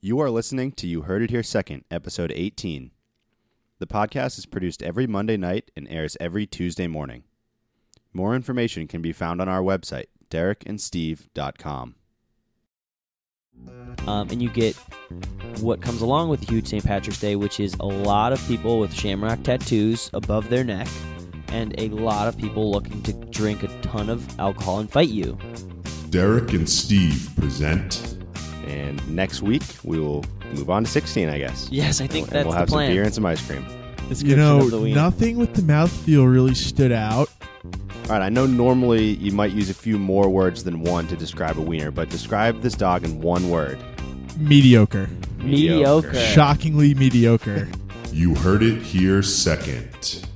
You are listening to You Heard It Here Second, episode 18. The podcast is produced every Monday night and airs every Tuesday morning. More information can be found on our website, derekandsteve.com. um, and you get what comes along with a huge St. Patrick's Day, which is a lot of people with shamrock tattoos above their neck, and a lot of people looking to drink a ton of alcohol and fight you. Derek and Steve present And next week, we will move on to 16, I guess. Yes, I think and that's we'll the have plan. some beer and some ice cream. You know, of the wiener. nothing with the mouthfeel really stood out. All right, I know normally you might use a few more words than one to describe a wiener, but describe this dog in one word. Mediocre. Mediocre. Shockingly mediocre. You Heard It Here Second.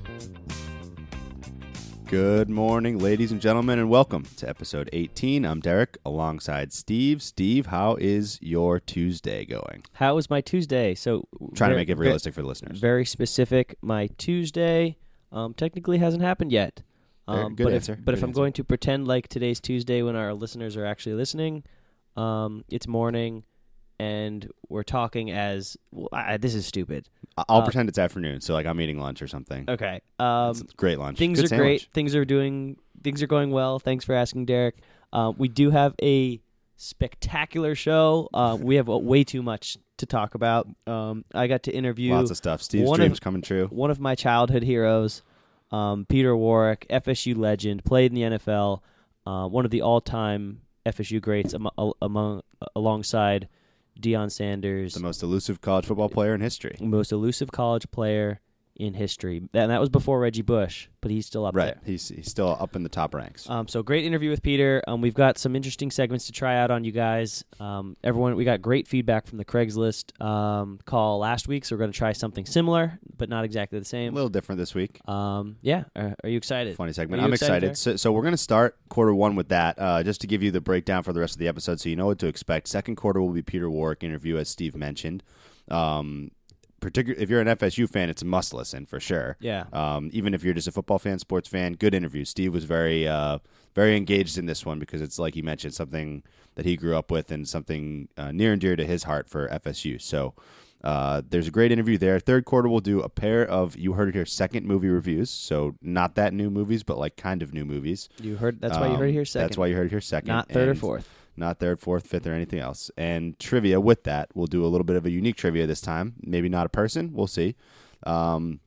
Good morning, ladies and gentlemen, and welcome to episode 18. I'm Derek alongside Steve. Steve, how is your Tuesday going? How was my Tuesday? So Trying to make it realistic for the listeners. Very specific. My Tuesday um, technically hasn't happened yet. Um, good but answer. If, but Good if I'm answer. going to pretend like today's Tuesday when our listeners are actually listening, um, it's morning, and we're talking as well, I, this is stupid. I'll uh, pretend it's afternoon, so like I'm eating lunch or something. Okay. Um, great lunch. things Good are sandwich. great. Things are doing. Things are going well. Thanks for asking, Derek. Um, we do have a spectacular show. Uh, we have uh, way too much to talk about. Um, I got to interview Lots of stuff. Steve's one of- dreams coming true. one of my childhood heroes, um, Peter Warrick, FSU legend, played in the NFL, uh, one of the all-time FSU greats among, among alongside Deion Sanders, The most elusive college football uh, player in history. most elusive college player in history. And that was before Reggie Bush, but he's still up Right. there. He's, he's still up in the top ranks. Um, so great interview with Peter. Um, we've got some interesting segments to try out on you guys. Um, everyone, we got great feedback from the Craigslist um, call last week, so we're going to try something similar, but not exactly the same. a little different this week. Um, yeah, are, are you excited? Funny segment. I'm excited, excited. So, so we're going to start quarter one with that, uh, just to give you the breakdown for the rest of the episode, so you know what to expect. Second quarter will be Peter Warrick interview, as Steve mentioned. Um, particular if you're an FSU fan, it's a must listen for sure. Yeah. Um, even if you're just a football fan, sports fan, good interview. Steve was very, uh, very engaged in this one because it's like he mentioned something that he grew up with and something uh, near and dear to his heart for FSU. So. Uh, there's a great interview there. Third quarter, we'll do a pair of you heard it here second movie reviews. So not that new movies, but like kind of new movies. You heard. That's why you heard it Um, here second. That's why you heard it here second. not third or fourth. Not third, fourth, fifth, or anything else. And trivia with that, we'll do a little bit of a unique trivia this time. Maybe not a person. We'll see. Um,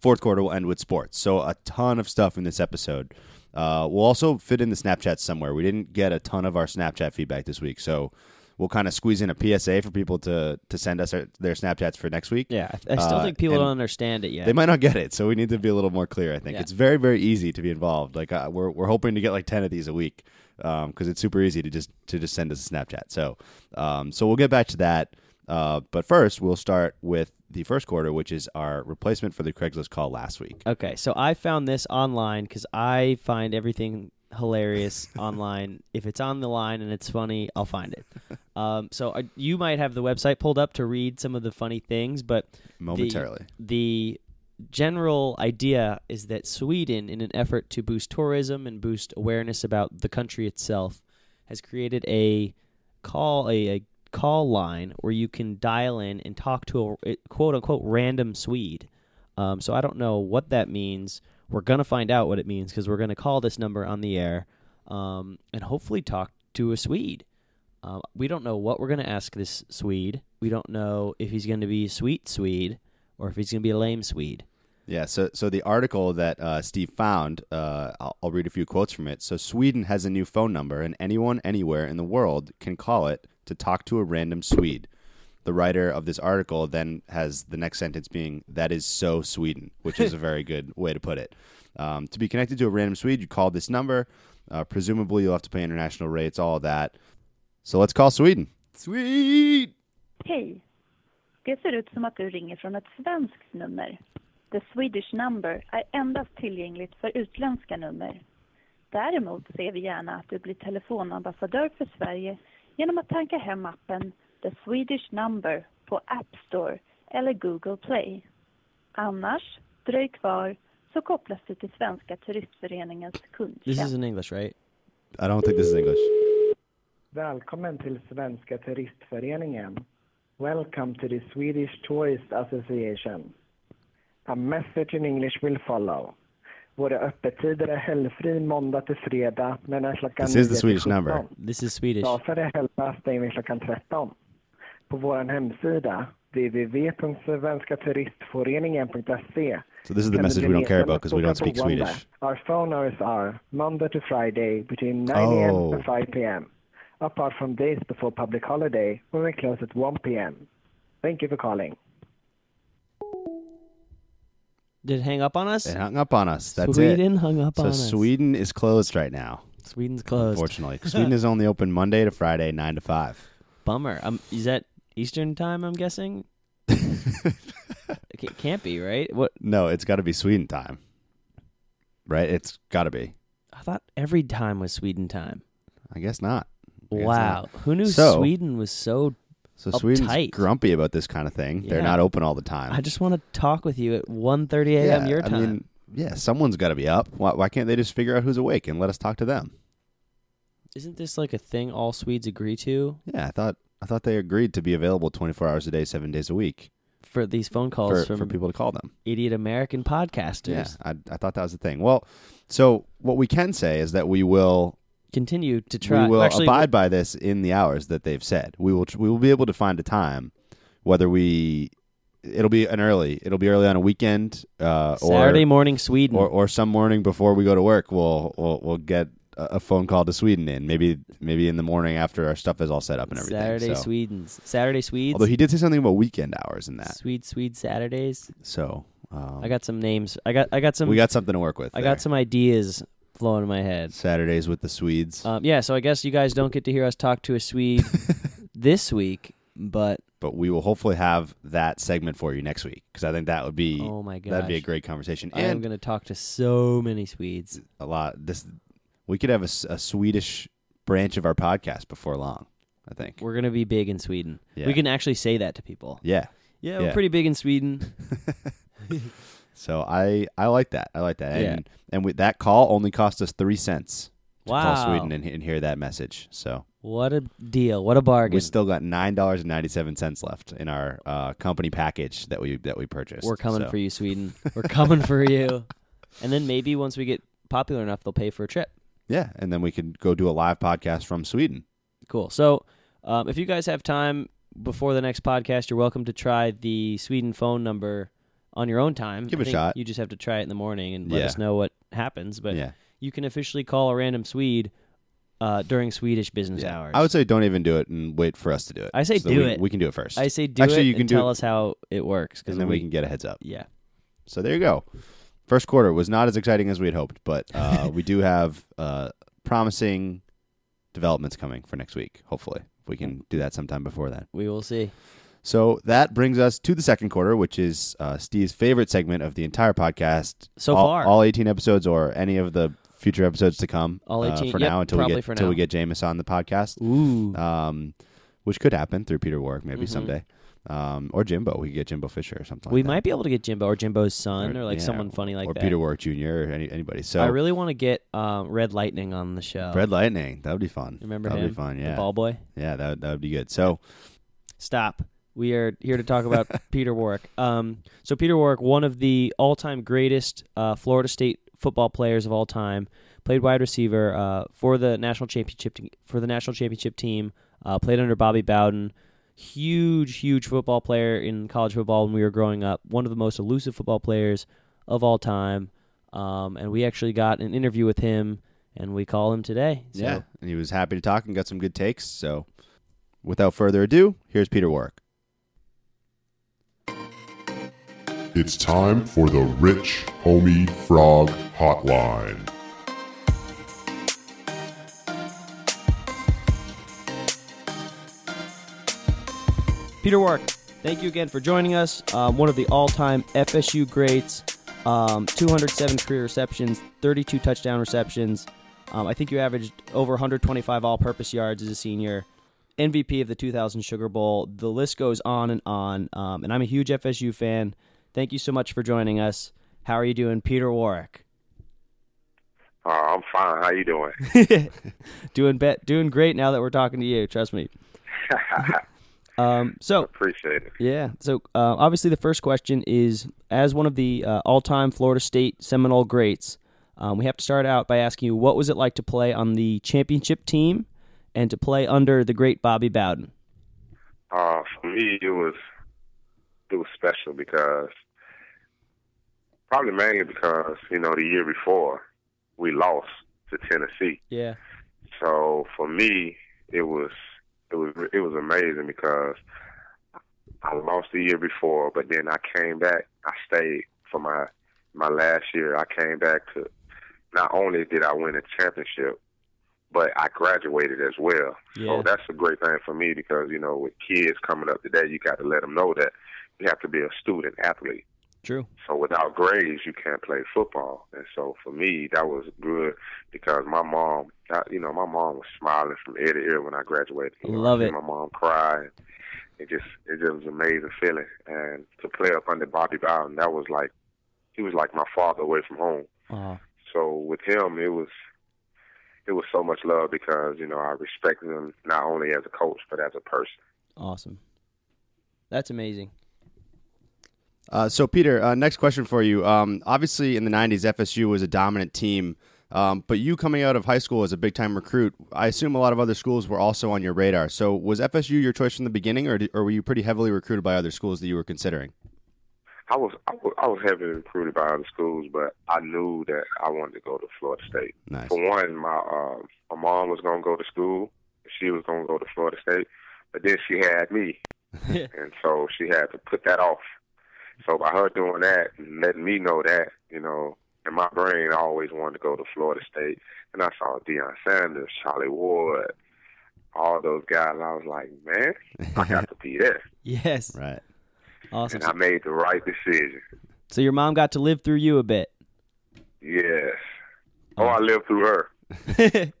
fourth quarter will end with sports. So a ton of stuff in this episode. Uh, we'll also fit in the Snapchat somewhere. We didn't get a ton of our Snapchat feedback this week, so we'll kind of squeeze in a PSA for people to to send us their, their Snapchats for next week. Yeah, I, I still Uh, think people don't understand it yet. They might not get it, so we need to be a little more clear. I think Yeah. it's very, very easy to be involved. Like uh, we're we're hoping to get like ten of these a week because it's super easy to just to just send us a Snapchat. So um, so we'll get back to that. Uh, but first, we'll start with the first quarter, which is our replacement for the Craigslist call last week. okay, so I found this online because I find everything hilarious online. If it's on the line and it's funny, I'll find it. Um, so uh, you might have the website pulled up to read some of the funny things, but Momentarily, the general idea is that Sweden, in an effort to boost tourism and boost awareness about the country itself, has created a call a, a call line where you can dial in and talk to a quote unquote random Swede. Um, so I don't know what that means. We're gonna find out what it means because we're gonna call this number on the air um, and hopefully talk to a Swede. Uh, we don't know what we're gonna ask this Swede. We don't know if he's gonna be a sweet Swede or if he's gonna be a lame Swede. Yeah, so so the article that uh, Steve found, uh, I'll, I'll read a few quotes from it. So Sweden has a new phone number, and anyone anywhere in the world can call it to talk to a random Swede. The writer of this article then has the next sentence being "That is so Sweden," which is a very good way to put it. Um, to be connected to a random Swede, you call this number. Uh, presumably, you'll have to pay international rates, all of that. So let's call Sweden. Swede. Hej. Det ser ut som att du ringer från ett svenskt nummer. The Swedish number är endast tillgängligt för utländska nummer. Däremot ser vi gärna att du blir telefonambassadör för Sverige genom att tanka hem appen The Swedish number på App Store eller Google Play. Annars, dröj kvar så kopplas du till Svenska Turistföreningens This is kundtjänst. in English, right? I don't think this is English. Välkommen till Svenska Turistföreningen. Welcome to the Swedish Tourist Association. A message in English will follow. Våra öppettider är helgfri måndag till fredag mellan klockan This is the 9 till Swedish 17. number. This is Swedish. Idag är det helgdagsstängning klockan 13. På vår hemsida www.svenskaturistföreningen.se So this is the message we don't care about because we don't speak. Swedish. Our phone hours are Monday to Friday between 9 Oh. a.m. and 5 p.m. Apart from days before public holiday when we close at 1 p.m. Thank you for calling. Did it hang up on us? It hung up on us. That's Sweden it. hung up So on us. So Sweden is closed right now. Sweden's closed. Unfortunately, Sweden is only open Monday to Friday, nine to five. Bummer. Um, is that Eastern time? I'm guessing. it can't be right. What? No, it's got to be Sweden time, right? It's got to be. I thought every time was Sweden time. I guess not. I guess Wow. not. Who knew So- Sweden was so? So Sweden's Uptight. grumpy about this kind of thing. They're not open all the time. I just want to talk with you at 1:30 a.m. yeah, your time. I mean, yeah, someone's got to be up. Why, why can't they just figure out who's awake and let us talk to them? Isn't this like a thing all Swedes agree to Yeah, I thought I thought they agreed to be available 24 hours a day, seven days a week for these phone calls for, from for people to call them. idiot American podcasters? Yeah, I, I thought that was the thing. Well, so what we can say is that we will Continue to try. we will Actually, abide by this in the hours that they've said. We will we will be able to find a time, whether we it'll be an early it'll be early on a weekend uh, Saturday or, morning Sweden. or or some morning before we go to work. We'll we'll, we'll get a phone call to Sweden in maybe maybe in the morning after our stuff is all set up and everything. Saturday so. Swedens. Saturday Swedes. Although he did say something about weekend hours in that, Swede Swede Saturdays. so um, I got some names. I got I got some we got something to work with. I there. got some ideas flowing in my head. Saturdays with the Swedes, Um, yeah, so I guess you guys don't get to hear us talk to a Swede this week, but but we will hopefully have that segment for you next week because I think that would be oh my god, that'd be a great conversation I am going to talk to so many Swedes. a lot. This we could have a Swedish branch of our podcast before long. I think. We're going to be big in Sweden. Yeah. We can actually say that to people. yeah. Yeah, Yeah. we're pretty big in Sweden. So I I like that. I like that. Yeah. And and with that call only cost us three cents to Wow. call Sweden and, and hear that message. So What a deal! What a bargain! we still got nine dollars and ninety seven cents left in our uh, company package that we that we purchased. We're coming So, for you, Sweden. We're coming for you. And then maybe once we get popular enough, they'll pay for a trip. Yeah, and then we could go do a live podcast from Sweden. Cool. So, um, if you guys have time before the next podcast, you're welcome to try the Sweden phone number on your own time. Give I it a shot. You just have to try it in the morning and let Yeah. us know what happens. But yeah. you can officially call a random Swede uh, during Swedish business Yeah. hours. I would say don't even do it and wait for us to do it. I say do we, it. We can do it first. I say do Actually, it you can and do tell it- us how it works. and then we can get a heads up. Yeah. So there you go. First quarter was not as exciting as we had hoped, but uh, we do have uh, promising developments coming for next week. Hopefully, we can do that sometime before that. We will see. So that brings us to the second quarter, which is uh, Steve's favorite segment of the entire podcast So all, far. all 18 episodes or any of the future episodes to come. All uh, 18 for yep, now until we probably get until we get Jameis on the podcast, Ooh. um, which could happen through Peter Warrick maybe Mhm. someday, um, or Jimbo. We could get Jimbo Fisher or something. we like that. might be able to get Jimbo or Jimbo's son or, like yeah, someone funny like or that. Peter Warrick Jr. or any, anybody. So I really want to get um, Red Lightning on the show. Red Lightning. That would be fun. Remember that him? would be fun. Yeah, The ball boy. Yeah, that that would be good. So Stop. We are here to talk about Peter Warrick. Um, so Peter Warrick, one of the all-time greatest uh, Florida State football players of all time, played wide receiver uh, for the national championship te- for the national championship team. Uh, played under Bobby Bowden. Huge, huge football player in college football when we were growing up. One of the most elusive football players of all time. Um, and we actually got an interview with him, and we call him today. So yeah, and he was happy to talk and got some good takes. So without further ado, here's Peter Warrick. It's time for the Rich Homie Frog Hotline. Peter Warrick, thank you again for joining us. Um, one of the all-time FSU greats. Um, 207 career receptions, 32 touchdown receptions. Um, I think you averaged over 125 all-purpose yards as a senior. MVP of the 2000 Sugar Bowl. The list goes on and on. Um, and I'm a huge FSU fan. Thank you so much for joining us. How are you doing, Peter Warrick? Uh, I'm fine. How you doing? doing bet, doing great now that we're talking to you. Trust me. Um, so Appreciate it. Yeah. So uh, obviously, the first question is as one of the uh, all-time Florida State Seminole greats, um, we have to start out by asking you what was it like to play on the championship team and to play under the great Bobby Bowden. Uh, for me, it was it was special because probably mainly because you know the year before we lost to Tennessee. Yeah. So for me, it was it was it was amazing because I lost the year before, but then I came back. I stayed for my my last year. I came back to not only did I win a championship, but I graduated as well. Yeah. So that's a great thing for me because you know with kids coming up today, you got to let them know that you have to be a student athlete. True. So without grades, you can't play football. And so for me, that was good because my mom, I, you know, my mom was smiling from ear to ear when I graduated. You know, Love it. My mom cried. It just, it just was an amazing feeling. And to play up under Bobby Bowden, that was like, he was like my father away from home. Oh, So with him, it was, it was so much love because you know I respected him not only as a coach but as a person. awesome. That's amazing. Uh, so, Peter, uh, next question for you. Um, obviously, in the 90s, FSU was a dominant team, um, but you coming out of high school as a big time recruit, I assume a lot of other schools were also on your radar. So, was FSU your choice from the beginning, or, or were you pretty heavily recruited by other schools that you were considering? I was I was, I was heavily recruited by other schools, but I knew that I wanted to go to Florida State. Nice. For one, my uh, my mom was gonna go to school. She was gonna go to Florida State, but then she had me, and so she had to put that off. So by her doing that and letting me know that, you know, in my brain, I always wanted to go to Florida State, and I saw Deion Sanders, Charlie Ward, all those guys. And I was like, man, I got to be there, Yes. Right. Awesome. and I made the right decision. So your mom got to live through you a bit. Yes. Oh, I lived through her.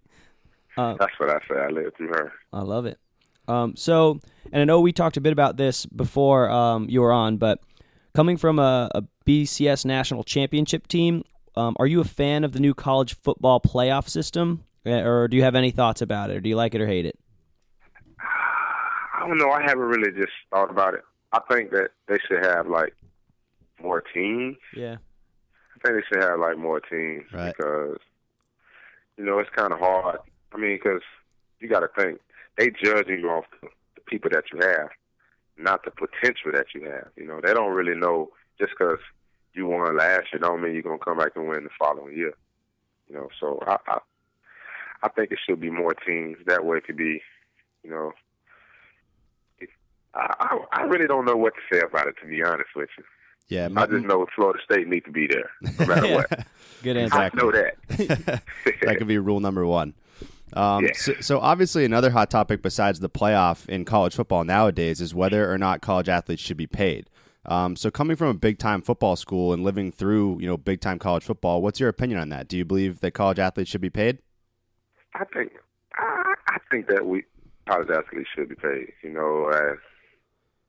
uh, That's what I say. I lived through her. I love it. Um, so, and I know we talked a bit about this before um, you were on, but coming from a, a BCS national championship team, um, are you a fan of the new college football playoff system, or do you have any thoughts about it, or do you like it or hate it? I don't know. I haven't really just thought about it. I think that they should have like more teams. Yeah. I think they should have like more teams Right. because you know it's kind of hard. I mean, because you got to think they judging you off the, the people that you have, not the potential that you have. You know, they don't really know just because you won last year don't mean you're gonna come back and win the following year. You know, so I I, I think it should be more teams. That way, it could be, you know. It, I, I I really don't know what to say about it to be honest with you. Yeah. I just know Florida State need to be there, no matter what. Good answer. I know that. that could be rule number one. Um, Yeah. so, so obviously, another hot topic besides the playoff in college football nowadays is whether or not college athletes should be paid. Um, so, coming from a big time football school and living through, you know, big time college football, what's your opinion on that? Do you believe that college athletes should be paid? I think I, I think that we college athletes should be paid. You know, uh,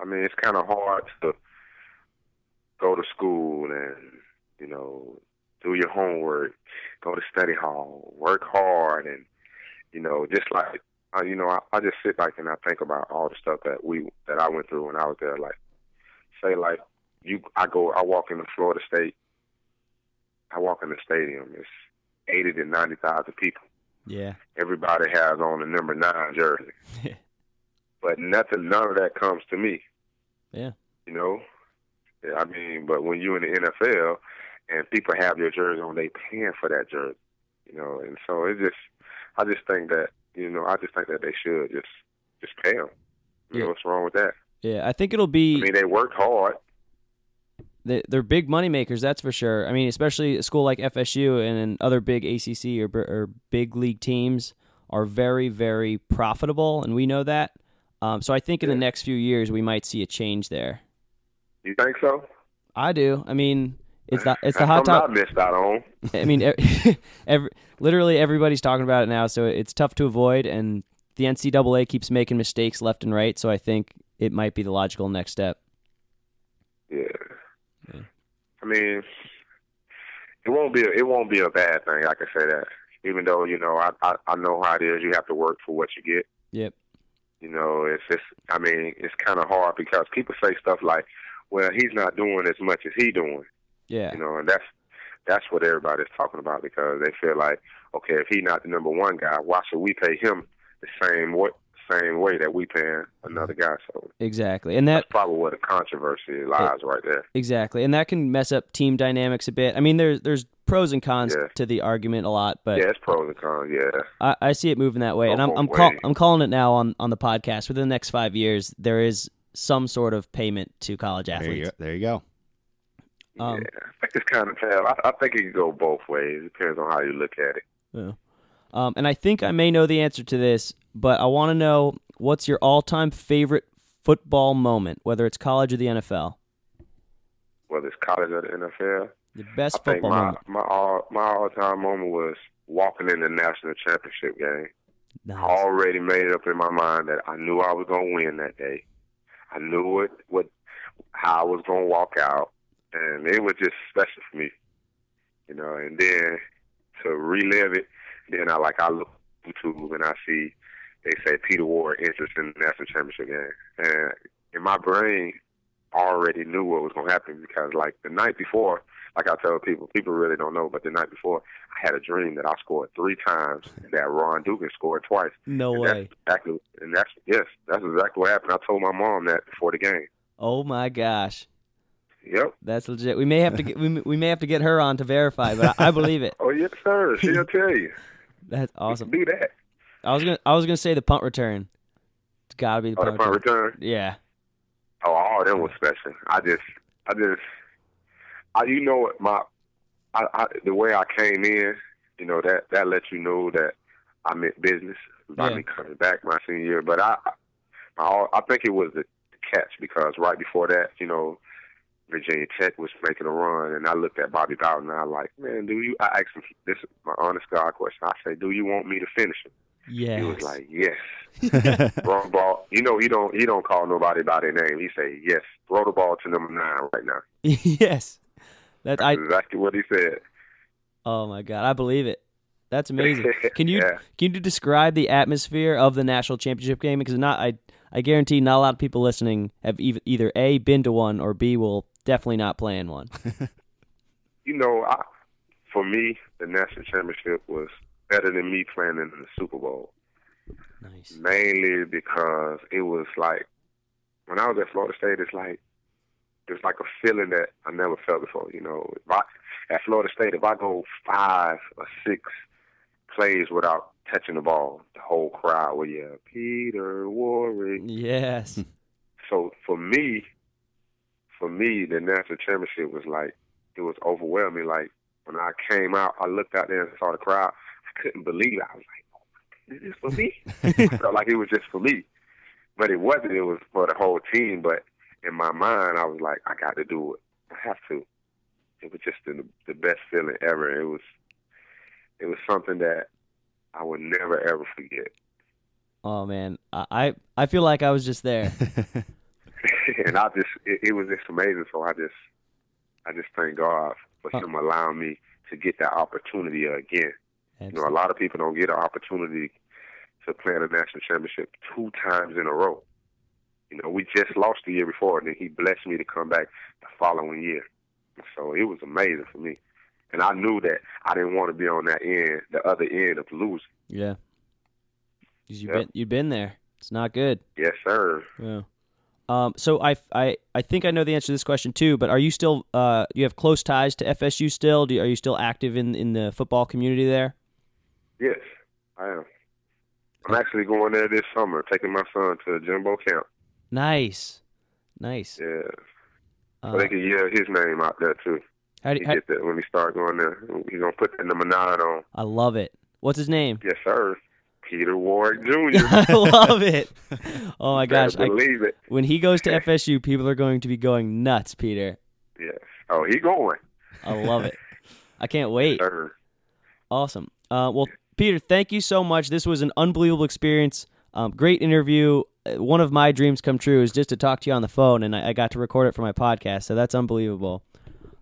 I mean, it's kind of hard to go to school and you know do your homework, go to study hall, work hard, and you know, just like uh, you know, I, I just sit back and I think about all the stuff that we that I went through when I was there. Like, say, like you, I go, I walk into Florida State. I walk in the stadium. It's eighty to ninety thousand people Yeah. everybody has on the number nine jersey. but nothing, none of that comes to me. Yeah. You know, Yeah, I mean, but when you're in the NFL and people have your jersey on, they paying for that jersey. You know, and so it just, I just think that, you know, I just think that they should just, just pay them. You Yeah. know, what's wrong with that? Yeah. I think it'll be. I mean, they worked hard. they, they're big money makers, that's for sure. I mean, especially a school like FSU and other big ACC or, or big league teams are very, very profitable, and we know that. Um, so I think in the next few years we might see a change there. You think so? I do. I mean, it's the it's the hot topic. I missed out on. I mean, every, literally everybody's talking about it now, so it's tough to avoid. And the NCAA keeps making mistakes left and right, so I think it might be the logical next step. Yeah. Yeah. I mean, it won't be a, it won't be a bad thing. I can say that. Even though you know, I, I I know how it is. You have to work for what you get. Yep. You know, it's just, I mean, it's kind of hard because people say stuff like, well, he's not doing as much as he doing. Yeah. You know, and that's that's what everybody's talking about because they feel like, okay, if he's not the number one guy, why should we pay him the same what same way that we paying another guy? So Exactly. And that that's probably where the controversy lies right there. exactly. And that can mess up team dynamics a bit. I mean there's there's pros and cons Yeah. to the argument a lot, but yeah, it's pros and cons. Yeah, I, I see it moving that way, Go and I'm I'm, call. I'm calling it now on, on the podcast. Within the next five years, there is some sort of payment to college There you, athletes. go. there you go. Um, yeah. I think it's kind of tough. I, I think it can go both ways. It depends on how you look at it. Yeah. Um, and I think I may know the answer to this, but I want to know what's your all-time favorite football moment, whether it's college or the NFL. Whether it's college or the NFL, The best I football my moment. my all my all time moment was walking in the national championship game. Nice. I already made it up in my mind that I knew I was gonna win that day. I knew what what how I was gonna walk out, and it was just special for me, you know. And then to relive it, then I like I look on YouTube and I see they say Peter Ward interest in the national championship game, and in my brain, I already knew what was gonna happen because like the night before, like I tell people, people really don't know, but the night before, I had a dream that I scored three times and that Ron Dugans scored twice. No And way. That's exactly, and that's yes, that's exactly what happened. I told my mom that before the game. Oh my gosh, Yep. that's legit. We may have to get we, we may have to get her on to verify, but I, I believe it. Oh yes, sir. She'll tell you. That's awesome. do that. I was gonna I was gonna say the punt return. It's got to be the Oh, the punt, punt return. return. Yeah. Oh, all them was special. I just, I just, I, you know what, my, I, I, the way I came in, you know that that lets you know that I meant business by Yeah. me coming back my senior year. But I, I, I think it was the catch because right before that, you know, Virginia Tech was making a run, and I looked at Bobby Bowden, and I was like, man, do you? I asked him this is my honest God question. I say, do you want me to finish him? Yes. He was like, yes. throw the ball. You know, he don't he don't call nobody by their name. He say, yes, throw the ball to number nine right now. yes. That I That's exactly what he said. Oh my god, I believe it. That's amazing. Can you Yeah. can you describe the atmosphere of the national championship game? Because not I I guarantee not a lot of people listening have either a been to one or b will definitely not playing one. You know, I, for me, the national championship was better than me playing in the Super Bowl. nice. Mainly because it was like when I was at Florida State, it's like it's like a feeling that I never felt before. You know, if I at Florida State, if I go five or six plays without touching the ball, the whole crowd will yell, "Peter Warrick." Yes. So for me, for me, the national championship was like it was overwhelming. Like when I came out, I looked out there and saw the crowd. I couldn't believe it. I was like, "Oh my, is this for me?" I felt like it was just for me, but it wasn't. It was for the whole team. But in my mind, I was like, I got to do it. I have to. It was just the, the best feeling ever. It was, it was something that I would never ever forget. Oh man, I I I feel like I was just there. and I just it, it was just amazing. So I just I just thank God for Uh. him allowing me to get that opportunity again. You know, a lot of people don't get an opportunity to play in a national championship two times in a row. You know, we just lost the year before, and then he blessed me to come back the following year. So it was amazing for me. And I knew that I didn't want to be on that end, the other end of losing. Yeah. You've Yep. been you've been there. It's not good. Yes, sir. Yeah. Um, so I, I, I think I know the answer to this question too. But are you still? Uh, you have close ties to FSU still? Do you, are you still active in in the football community there? Yes, I am. I'm actually going there this summer, taking my son to a Jimbo camp. Nice, nice. Yeah. Uh, So they can yell his name out there too. how do, He how, get that when he start going there. He's gonna put that number nine on. I love it. What's his name? Yes, sir. Peter Ward Jr. I love it. Oh my gosh! I, believe it. when he goes to FSU, people are going to be going nuts, Peter. Yes. Oh, he going. I love it. I can't wait. Sir. Awesome. Uh, well, Peter, thank you so much. This was an unbelievable experience. Um, great interview. Uh, One of my dreams come true is just to talk to you on the phone, and I, I got to record it for my podcast. So that's unbelievable.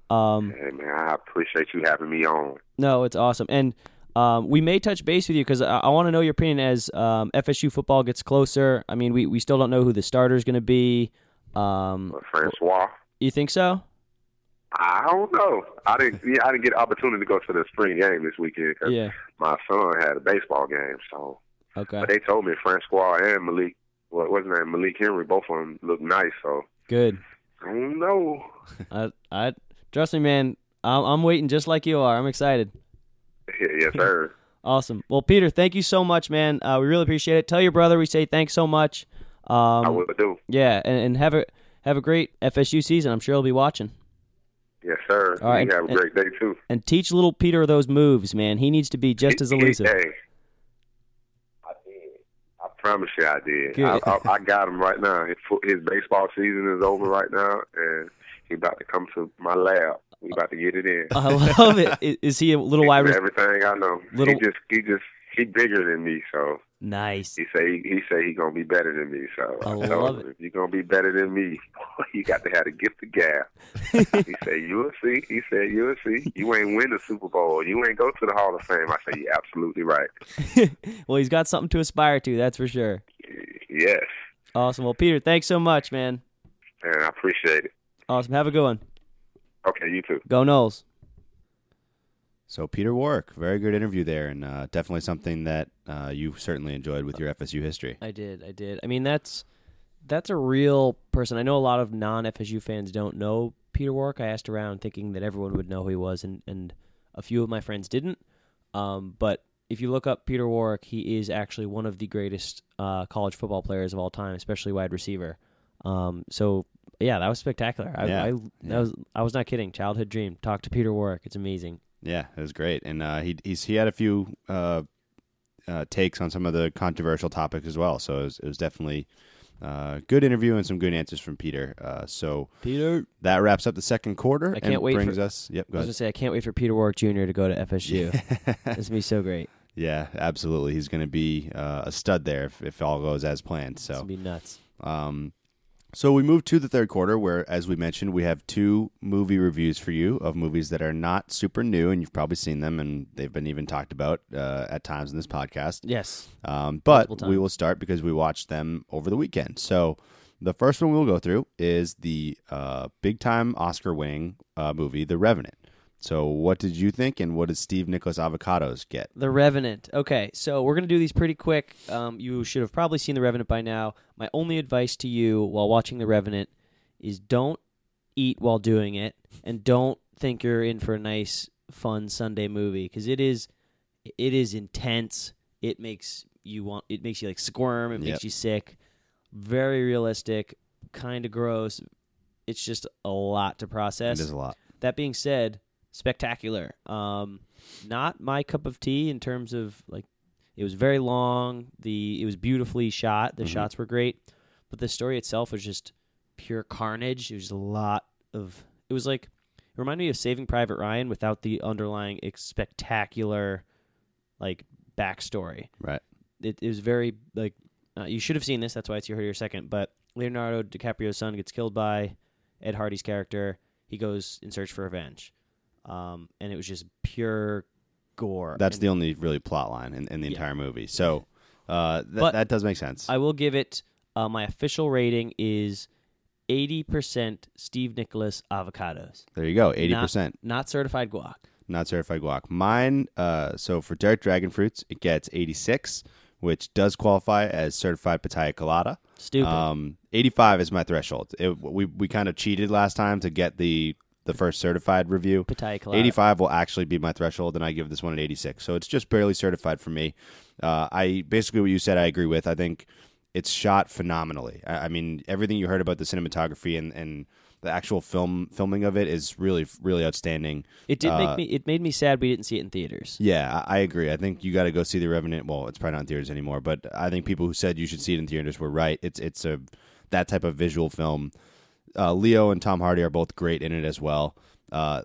Um, Hey man, I appreciate you having me on. no, it's awesome. And Um, we may touch base with you because I, I want to know your opinion as um, FSU football gets closer. I mean, we, we still don't know who the starter is going to be. Um, Francois. you think so? I don't know. I didn't. Yeah, I didn't get an opportunity to go to the spring game this weekend because Yeah. my son had a baseball game. So, Okay. but they told me Francois and Malik, what his name, Malik Henry, both of them look nice. So Good. I don't know. I, I trust me, man. I'm, I'm waiting just like you are. I'm excited. Yes, sir. Awesome. Well, Peter, thank you so much, man. Uh, we really appreciate it. Tell your brother we say thanks so much. Um, I will do. Yeah, and, and have a have a great FSU season. I'm sure he'll be watching. Yes, sir. All right, You have a great day too. And teach little Peter those moves, man. He needs to be just as elusive. Hey, I did. I promise you, I did. I, I, I got him right now. His, his baseball season is over right now, and he's about to come to my lab. We about to get it in. I love it. Is he a little wide receiver? everything I know. Little- He just, he just, he bigger than me, so Nice. he say he say he gonna be better than me. So I told love him, it. If you're gonna be better than me, you got to have the gift of gab. he said, "You'll see." He said, "You'll see. You ain't win the Super Bowl. You ain't go to the Hall of Fame." I say, "You're absolutely right." well, he's got something to aspire to, that's for sure. Yes, Awesome. Well, Peter, thanks so much, man. and I appreciate it. Awesome. Have a good one. Okay, you too. Go Noles. So Peter Warrick, very good interview there, and uh, definitely something that uh, you certainly enjoyed with your FSU history. I did. I did. I mean, that's that's a real person. I know a lot of non FSU fans don't know Peter Warrick. I asked around thinking that everyone would know who he was, and, and a few of my friends didn't. Um, but if you look up Peter Warrick, he is actually one of the greatest uh, college football players of all time, especially wide receiver. Um, so yeah, that was spectacular. I, Yeah. I, Yeah. was I was not kidding. Childhood dream. Talk to Peter Warrick. It's amazing. Yeah, it was great, and uh, he he's, he had a few uh, uh, takes on some of the controversial topics as well. So it was, it was definitely uh, good interview and some good answers from Peter. Uh, so Peter. that wraps up the second quarter. I can't and wait Brings for- us. Yep. I was ahead. gonna say I can't wait for Peter Warrick Jr. to go to FSU. It's gonna be so great. Yeah, absolutely. He's going to be uh, a stud there if, if all goes as planned. It's So, gonna be nuts. um, so we move to the third quarter, where, as we mentioned, we have two movie reviews for you of movies that are not super new, and you've probably seen them, and they've been even talked about uh, at times in this podcast. Yes. Um, but we will start because we watched them over the weekend. So the first one we'll go through is the uh, big time Oscar winning uh, movie, The Revenant. So what did you think, and what did Steve Nicholas Avocados get? The Revenant. Okay, so we're gonna do these pretty quick. Um, you should have probably seen The Revenant by now. My only advice to you while watching The Revenant is don't eat while doing it, and don't think you're in for a nice, fun Sunday movie because it is, it is intense. It makes you want. It makes you like squirm. It Yep. makes you sick. Very realistic. Kind of gross. It's just a lot to process. It is a lot. That being said, spectacular. Um, not my cup of tea in terms of like it was very long. The it was beautifully shot. The Mhm. shots were great, but the story itself was just pure carnage. It was a lot of. It was like it reminded me of Saving Private Ryan without the underlying spectacular like backstory. Right. It, it was very like uh, you should have seen this. That's why it's here here second. But Leonardo DiCaprio's son gets killed by Ed Hardy's character. He goes in search for revenge, um, and it was just pure gore. That's And the only really plot line in, in the Yeah. entire movie. So uh, th- But that does make sense. I will give it. Uh, my official rating is eighty percent Steve Nicholas avocados, there you go, eighty percent. not certified guac. not certified guac. Mine, uh, so for Derek Dragon Fruits, it gets 86, which does qualify as certified pitaya colada. Stupid. Um, 85 is my threshold. It, we we kind of cheated last time to get the the first certified review. Pitaya 85 will actually be my threshold, and I give this one an 86. So it's just barely certified for me. Uh, I basically what you said, I agree with. I think it's shot phenomenally. I, I mean, everything you heard about the cinematography and, and the actual film filming of it is really really outstanding. It did uh, make me. It made me sad we didn't see it in theaters. Yeah, I I agree. I think you got to go see the Revenant. Well, it's probably not in theaters anymore, but I think people who said you should see it in theaters were right. It's it's a that type of visual film. Uh, Leo and Tom Hardy are both great in it as well. Uh,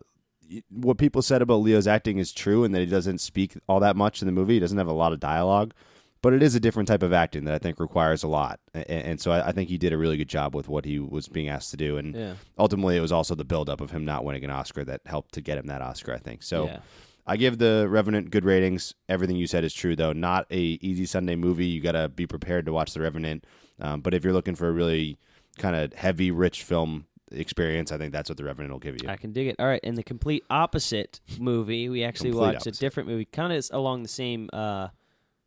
what people said about Leo's acting is true, and that he doesn't speak all that much in the movie. He doesn't have a lot of dialogue, but it is a different type of acting that I think requires a lot. And, and so I, I think he did a really good job with what he was being asked to do. And Yeah. ultimately, it was also the buildup of him not winning an Oscar that helped to get him that Oscar. I think so. Yeah. I give the Revenant good ratings. Everything you said is true, though. Not a easy Sunday movie. You got to be prepared to watch the Revenant. Um, but if you're looking for a really kind of heavy, rich film experience, I think that's what the Revenant will give you. I can dig it. All right, in the complete opposite movie, we actually Complete watched opposite. a different movie, kind of along the same uh,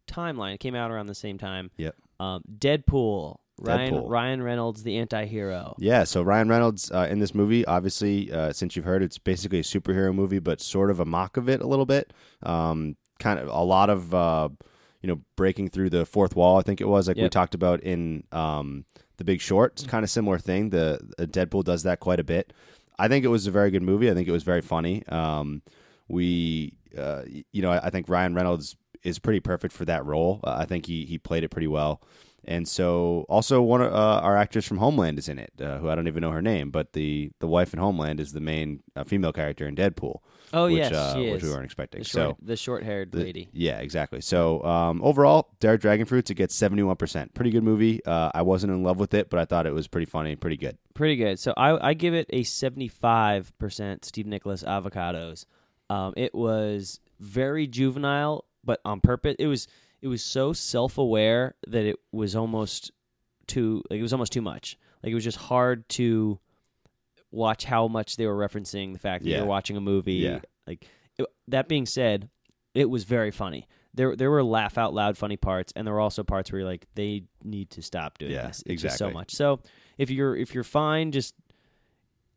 timeline. It came out around the same time. Yep. Um, Deadpool. Ryan Deadpool. Ryan Reynolds, the anti-hero. Yeah, so Ryan Reynolds uh, in this movie, obviously, uh, since you've heard, it's basically a superhero movie, but sort of a mock of it a little bit. Um, kind of a lot of uh, you know breaking through the fourth wall. I think it was like we Yep. talked about in um, the Big Short. It's kind of similar thing. The uh, Deadpool does that quite a bit. I think it was a very good movie. I think it was very funny. Um, we, uh, you know, I, I think Ryan Reynolds is pretty perfect for that role. Uh, I think he he played it pretty well. And so, also one of uh, our actors from Homeland is in it, uh, who I don't even know her name, but the the wife in Homeland is the main uh, female character in Deadpool. Oh which, yes, uh, which we weren't expecting. The so the short-haired the- lady. Yeah, exactly. So um, overall, Derek Dragonfruits it gets seventy one percent. Pretty good movie. Uh, I wasn't in love with it, but I thought it was pretty funny, pretty good. Pretty good. So I I give it a seventy-five percent Steve Nicholas avocados. Um, it was very juvenile, but on purpose. It was it was so self-aware that it was almost too like it was almost too much. Like it was just hard to watch how much they were referencing the fact that Yeah. you're watching a movie. Yeah. Like it, that being said, it was very funny. There there were laugh out loud funny parts, and there were also parts where you're like they need to stop doing Yeah, this. It's just so much. So if you're if you're fine, just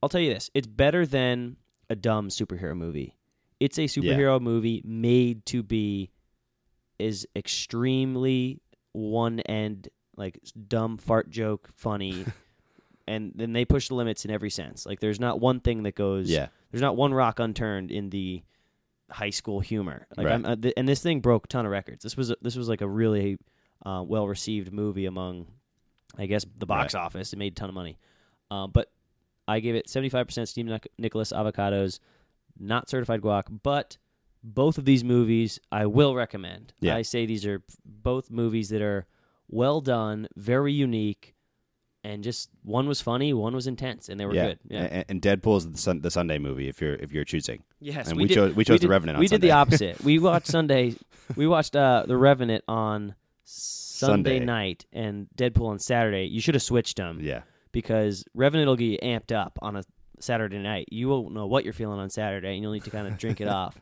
I'll tell you this: it's better than a dumb superhero movie. It's a superhero movie made to be is extremely one end like dumb fart joke funny and then they push the limits in every sense. Like there's not one thing that goes Yeah, there's not one rock unturned in the high school humor. Like Right. I'm, uh, th- and this thing broke a ton of records. This was a, this was like a really uh, well received movie among i guess the box office. It made a ton of money. Uh, but i gave it 75% steve Nic- nicholas avocados not certified guac but both of these movies I will recommend. Yeah. I say these are both movies that are well done, very unique, and just one was funny, one was intense, and they were yeah. good. Yeah. And, and Deadpool is the, sun, the Sunday movie if you're if you're choosing. yes, and we, we did, chose- we chose The did- Revenant on We did the opposite. we watched Sunday. We watched uh, the Revenant on Sunday, Sunday. night and Deadpool on Saturday. You should have switched them Yeah, because Revenant will get you amped up on a Saturday night. You won't know what you're feeling on Saturday, and you'll need to kind of drink it off.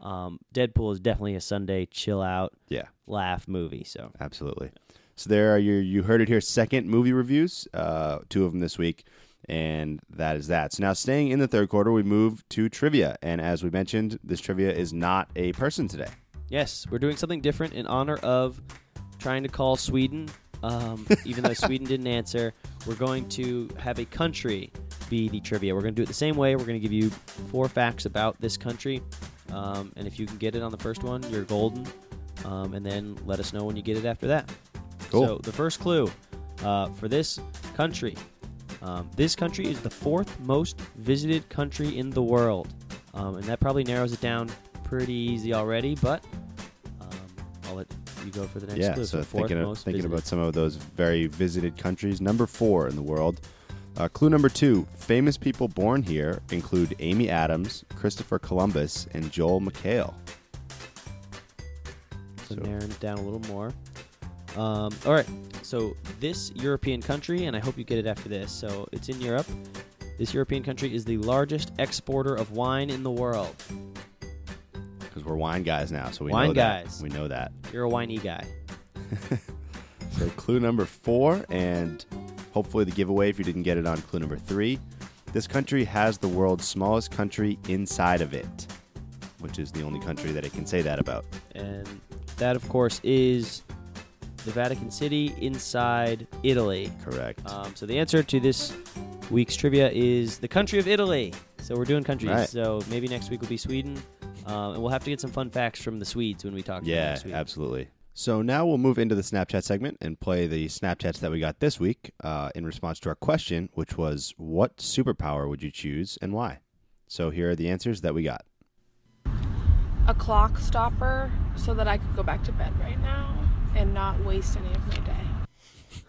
Um, Deadpool is definitely a Sunday chill out, yeah. laugh movie. So Absolutely. So there are your you heard it here second movie reviews, uh, two of them this week, and that is that. So now staying in the third quarter, we move to trivia, and as we mentioned, this trivia is not a person today. yes, we're doing something different in honor of trying to call Sweden. Um, even though Sweden didn't answer, we're going to have a country be the trivia. We're going to do it the same way. We're going to give you four facts about this country, um, and if you can get it on the first one, you're golden. Um, and then let us know when you get it after that. Cool. So the first clue uh, for this country, um, this country is the fourth most visited country in the world, um, and that probably narrows it down pretty easy already. But um, I'll let you go for the next yeah. clue. So thinking of, thinking about some of those very visited countries. Number four in the world. Uh, clue number two: famous people born here include Amy Adams, Christopher Columbus, and Joel McHale. So, So- narrowing it down a little more. Um, all right. So this European country, and I hope you get it after this. So it's in Europe. This European country is the largest exporter of wine in the world. Because we're wine guys now, so we Wine know that. guys. We know that. You're a winey guy. So clue number four, and hopefully the giveaway if you didn't get it on clue number three. This country has the world's smallest country inside of it, which is the only country that it can say that about. And that, of course, is the Vatican City inside Italy. Correct. Um, so the answer to this week's trivia is the country of Italy. So we're doing countries. Right. So maybe next week will be Sweden. Um, and we'll have to get some fun facts from the Swedes when we talk yeah, next week. absolutely. So now we'll move into the Snapchat segment and play the Snapchats that we got this week uh, in response to our question, which was, "What superpower would you choose and why?" So here are the answers that we got. a clock stopper so that I could go back to bed right now and not waste any of my day.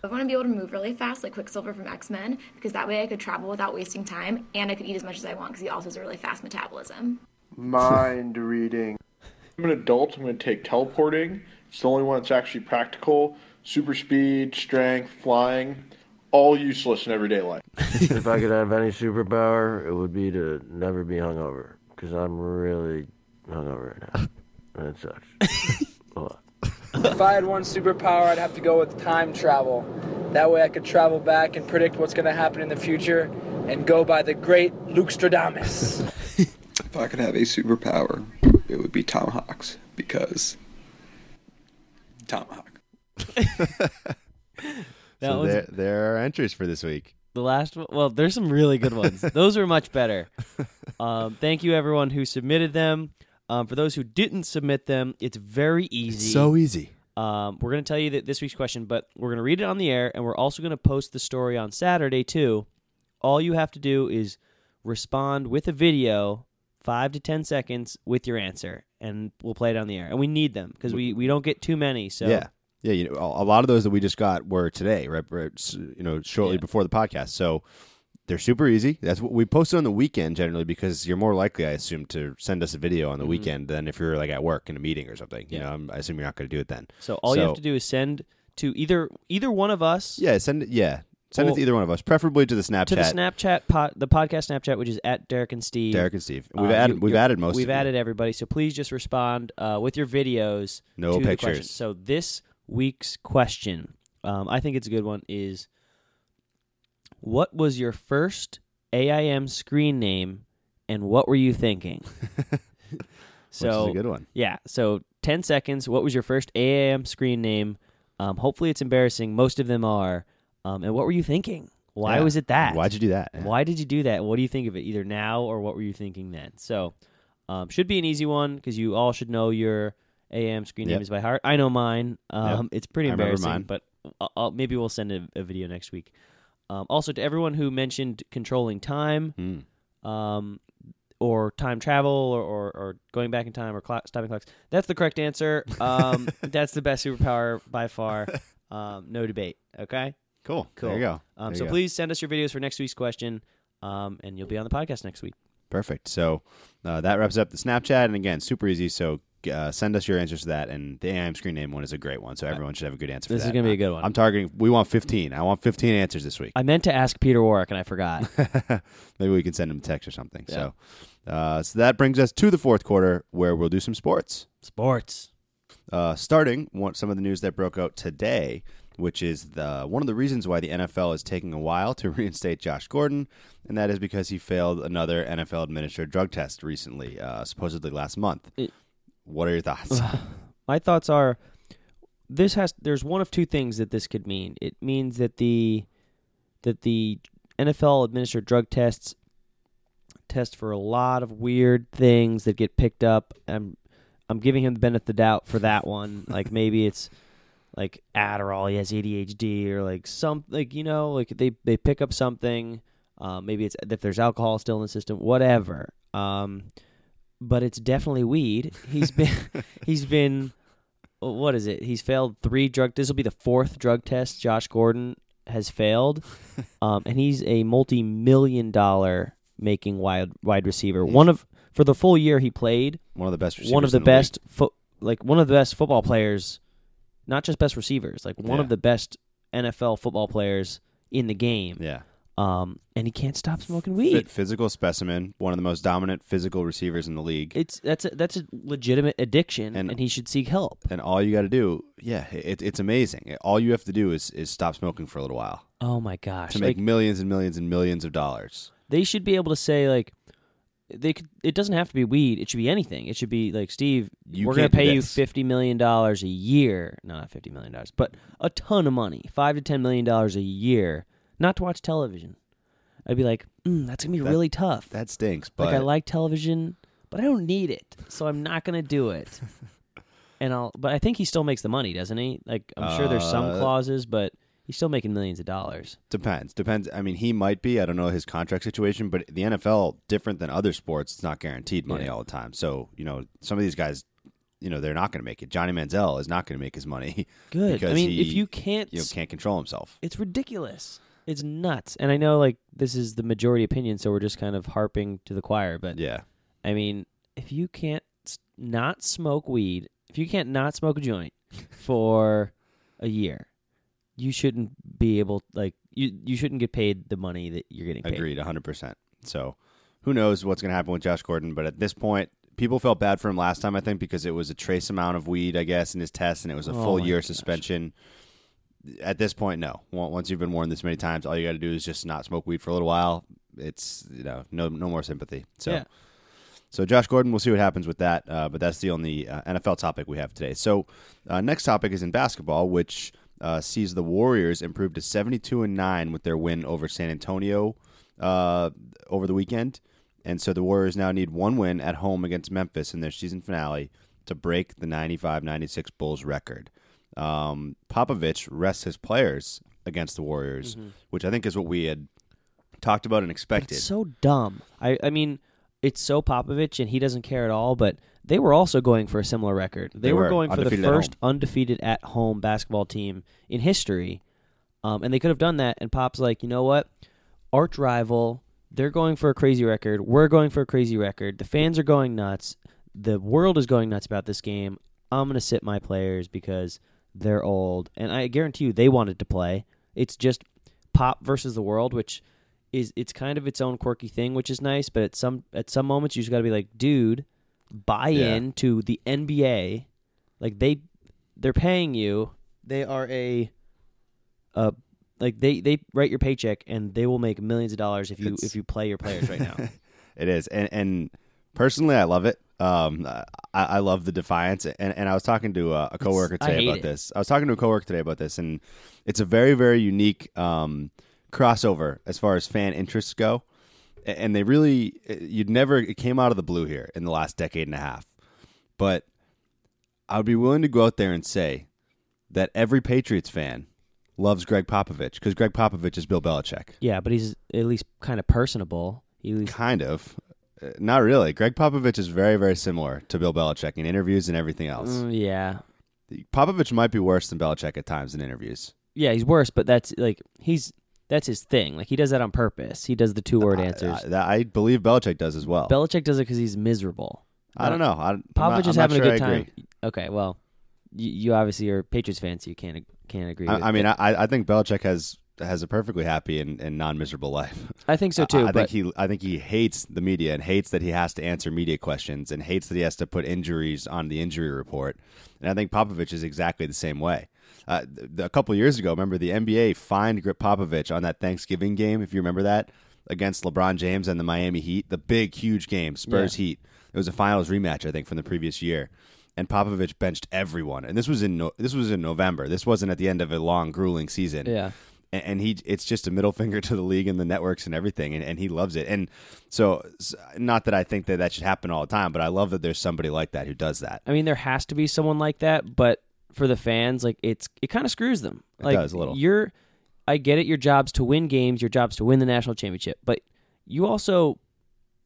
I want to be able to move really fast, like Quicksilver from X Men, because that way I could travel without wasting time, and I could eat as much as I want, because he also has a really fast metabolism. mind reading. I'm an adult. I'm going to take teleporting. It's the only one that's actually practical. Super speed, strength, flying, all useless in everyday life. if I could have any superpower, it would be to never be hungover. Because I'm really hungover right now. And it sucks. a lot. If I had one superpower, I'd have to go with time travel. That way I could travel back and predict what's going to happen in the future and go by the great Luke Stradamus. If I could have a superpower, it would be tomahawks because tomahawk. That so there, there are entries for this week. The last one, well, there's some really good ones. Those were much better. Um, thank you, everyone who submitted them. Um, for those who didn't submit them, it's very easy. so easy. Um, we're going to tell you that this week's question, but we're going to read it on the air, and we're also going to post the story on Saturday too. All you have to do is respond with a video, five to ten seconds, with your answer, and we'll play it on the air. And we need them because we, we don't get too many. So Yeah, yeah. You know, a lot of those that we just got were today, right? right, You know, shortly Yeah. before the podcast. So they're super easy. That's what we post on the weekend generally because you're more likely, I assume, to send us a video on the Mhm. weekend than if you're like at work in a meeting or something. You Yeah. know, I'm, I assume you're not going to do it then. So all you have to do is send to either either one of us. Yeah, send it. Yeah, send it to either one of us, preferably to the Snapchat. to the Snapchat pod, the podcast Snapchat, which is at Derek and Steve. Derek and Steve. Uh, We've added- you- we've added most We've of you. added everybody, so please just respond uh, with your videos. No to the pictures. So this week's question, um, I think it's a good one. Is what was your first AIM screen name, and what were you thinking? so a good one. Yeah. So ten seconds. What was your first AIM screen name? Um, hopefully, it's embarrassing. Most of them are. Um, and what were you thinking? Why Yeah. was it that? Why'd you do that? Yeah. Why did you do that? What do you think of it, either now or what were you thinking then? So, um, should be an easy one because you all should know your AIM screen Yep. names by heart. I know mine. Um, Yep. It's pretty embarrassing, but I'll, I'll- maybe we'll send a, a video next week. Um, also, to everyone who mentioned controlling time, Hmm. um, or time travel, or, or, or going back in time, or clock, stopping clocks, that's the correct answer. Um, that's the best superpower by far. Um, no debate. Okay. Cool. Cool. There you go. Um, There so you go. please send us your videos for next week's question, um, and you'll be on the podcast next week. Perfect. So uh, that wraps up the Snapchat, and again, super easy. So uh, send us your answers to that, and the AIM screen name one is a great one. So everyone should have a good answer. This is gonna be a good one. I'm targeting. We want 15. I want 15 answers this week. I meant to ask Peter Warrick, and I forgot. Maybe we can send him a text or something. So, uh, so that brings us to the fourth quarter, where we'll do some sports. Sports. Uh, starting one, some of the news that broke out today, which is the one of the reasons why the NFL is taking a while to reinstate Josh Gordon, and that is because he failed another NFL administered drug test recently, uh, supposedly last month. what are your thoughts? My thoughts are this has there's one of two things that this could mean. It means that the that the NFL administered drug tests test for a lot of weird things that get picked up. I'm I'm giving him the benefit of the doubt for that one. like maybe it's like Adderall, he has ADHD, or like some like you know like they they pick up something. Uh, maybe it's if there's alcohol still in the system, whatever. Um, but it's definitely weed. He's been he's been what is it? He's failed three drug. This will be the fourth drug test Josh Gordon has failed, um, and he's a multi-million dollar making wide wide receiver. One of for the full year he played, One of the best one of the the best fo- like one of the best football players, not just best receivers, like one Yeah. of the best NFL football players in the game. Yeah. Um, and he can't stop smoking weed. Physical specimen, one of the most dominant physical receivers in the league. It's that's a, that's a legitimate addiction, and, he should seek help. and all you got to do, yeah, it, it's amazing. All you have to do is is stop smoking for a little while Oh my gosh! to make Like, millions and millions and millions of dollars. they should be able to say like they could. It doesn't have to be weed. It should be anything. It should be like Steve. You we're gonna pay you fifty million dollars a year. No, not fifty million dollars, but a ton of money. Five to ten million dollars a year, not to watch television. I'd be like, mm, that's gonna be That- really tough. That stinks. But like I like television, but I don't need it, so I'm not gonna do it. and I'll. But I think he still makes the money, doesn't he? Like I'm sure there's some Uh, clauses, but he's still making millions of dollars. Depends. Depends. I mean, he might be. I don't know his contract situation, but the NFL, different than other sports, it's not guaranteed money Yeah. all the time. So you know, some of these guys, you know, they're not going to make it. Johnny Manziel is not going to make his money. Good. I mean, he, if you can't you know, can't control himself. it's ridiculous. It's nuts. And I know like this is the majority opinion, so we're just kind of harping to the choir, but Yeah. I mean, if you can't not smoke weed, if you can't not smoke a joint for a year, you shouldn't be able like you you shouldn't get paid the money that you're getting paid. Agreed, 100%. So who knows what's going to happen with Josh Gordon, but at this point, people felt bad for him last time, I think, because it was a trace amount of weed, I guess, in his test, and it was a Oh full year gosh. suspension. At this point, no. Once you've been warned this many times, all you got to do is just not smoke weed for a little while. It's you know no no more sympathy. So. Yeah. So Josh Gordon, we'll see what happens with that. Uh, but that's the only uh, NFL topic we have today. So uh, next topic is in basketball, which uh, sees the Warriors improve to seventy-two and nine with their win over San Antonio uh, over the weekend, and so the Warriors now need one win at home against Memphis in their season finale to break the 95-96 Bulls record. Um, Popovich rests his players against the Warriors, Mhm. which I think is what we had talked about and expected. It's so dumb. I I mean, it's so Popovich and he doesn't care at all. But they were also going for a similar record. They, They were, were, going for the undefeated at first undefeated at home basketball team in history, um, and they could have done that. And Pop's like, you know what, arch rival. They're going for a crazy record. We're going for a crazy record. The fans are going nuts. The world is going nuts about this game. I'm going to sit my players because they're old, and I guarantee you they wanted to play. It's just Pop versus the world, which is it's kind of its own quirky thing, which is nice. But at some at some moments, you just got to be like, dude, buy Yeah. in to the NBA. Like they they're paying you. They are a uh like they they write your paycheck and they will make millions of dollars if you It's- if you play your players right now. it is, and and personally, I love it. Um, I, I love the defiance, and, and I was talking to a, a coworker I today about it. this. I was talking to a coworker today about this, and it's a very very unique um, crossover as far as fan interests go. And they really, you'd never, it came out of the blue here in the last decade and a half. But I would be willing to go out there and say that every Patriots fan loves Gregg Popovich because Gregg Popovich is Bill Belichick. yeah, but he's at least kind of personable. He least Kind of. Uh, Not really. Gregg Popovich is very, very similar to Bill Belichick in interviews and everything else. Mm, yeah. Popovich might be worse than Belichick at times in interviews. Yeah, he's worse, but that's like he's that's his thing. Like he does that on purpose. He does the two word answers. I, that- I believe Belichick does as well. Belichick does it because he's miserable. I don't know. I, I'm Popovich is having sure a I good time. Okay, well, you, you obviously are Patriots fans, so you can't can't agree. with I, I mean, it. I, I think Belichick has has a perfectly happy and, and non miserable life. I think so, too, I, I think he I think he hates the media and hates that he has to answer media questions and hates that he has to put injuries on the injury report. And I think Popovich is exactly the same way. Uh, a couple years ago, remember the NBA fined Gregg Popovich on that Thanksgiving game, if you remember that, against LeBron James and the Miami Heat, the big, huge game, Spurs Yeah. Heat. It was a finals rematch, I think, from the previous year. And Popovich benched everyone, and this was in no, this was in November. This wasn't at the end of a long, grueling season. Yeah. and, and he it's just a middle finger to the league and the networks and everything, and, and he loves it. And so, not that I think that that should happen all the time, but I love that there's somebody like that who does that. I mean, there has to be someone like that, but for the fans, like it's it kind of screws them. It like, does a little. You're, I get it. Your job's to win games. Your job's to win the national championship, but you also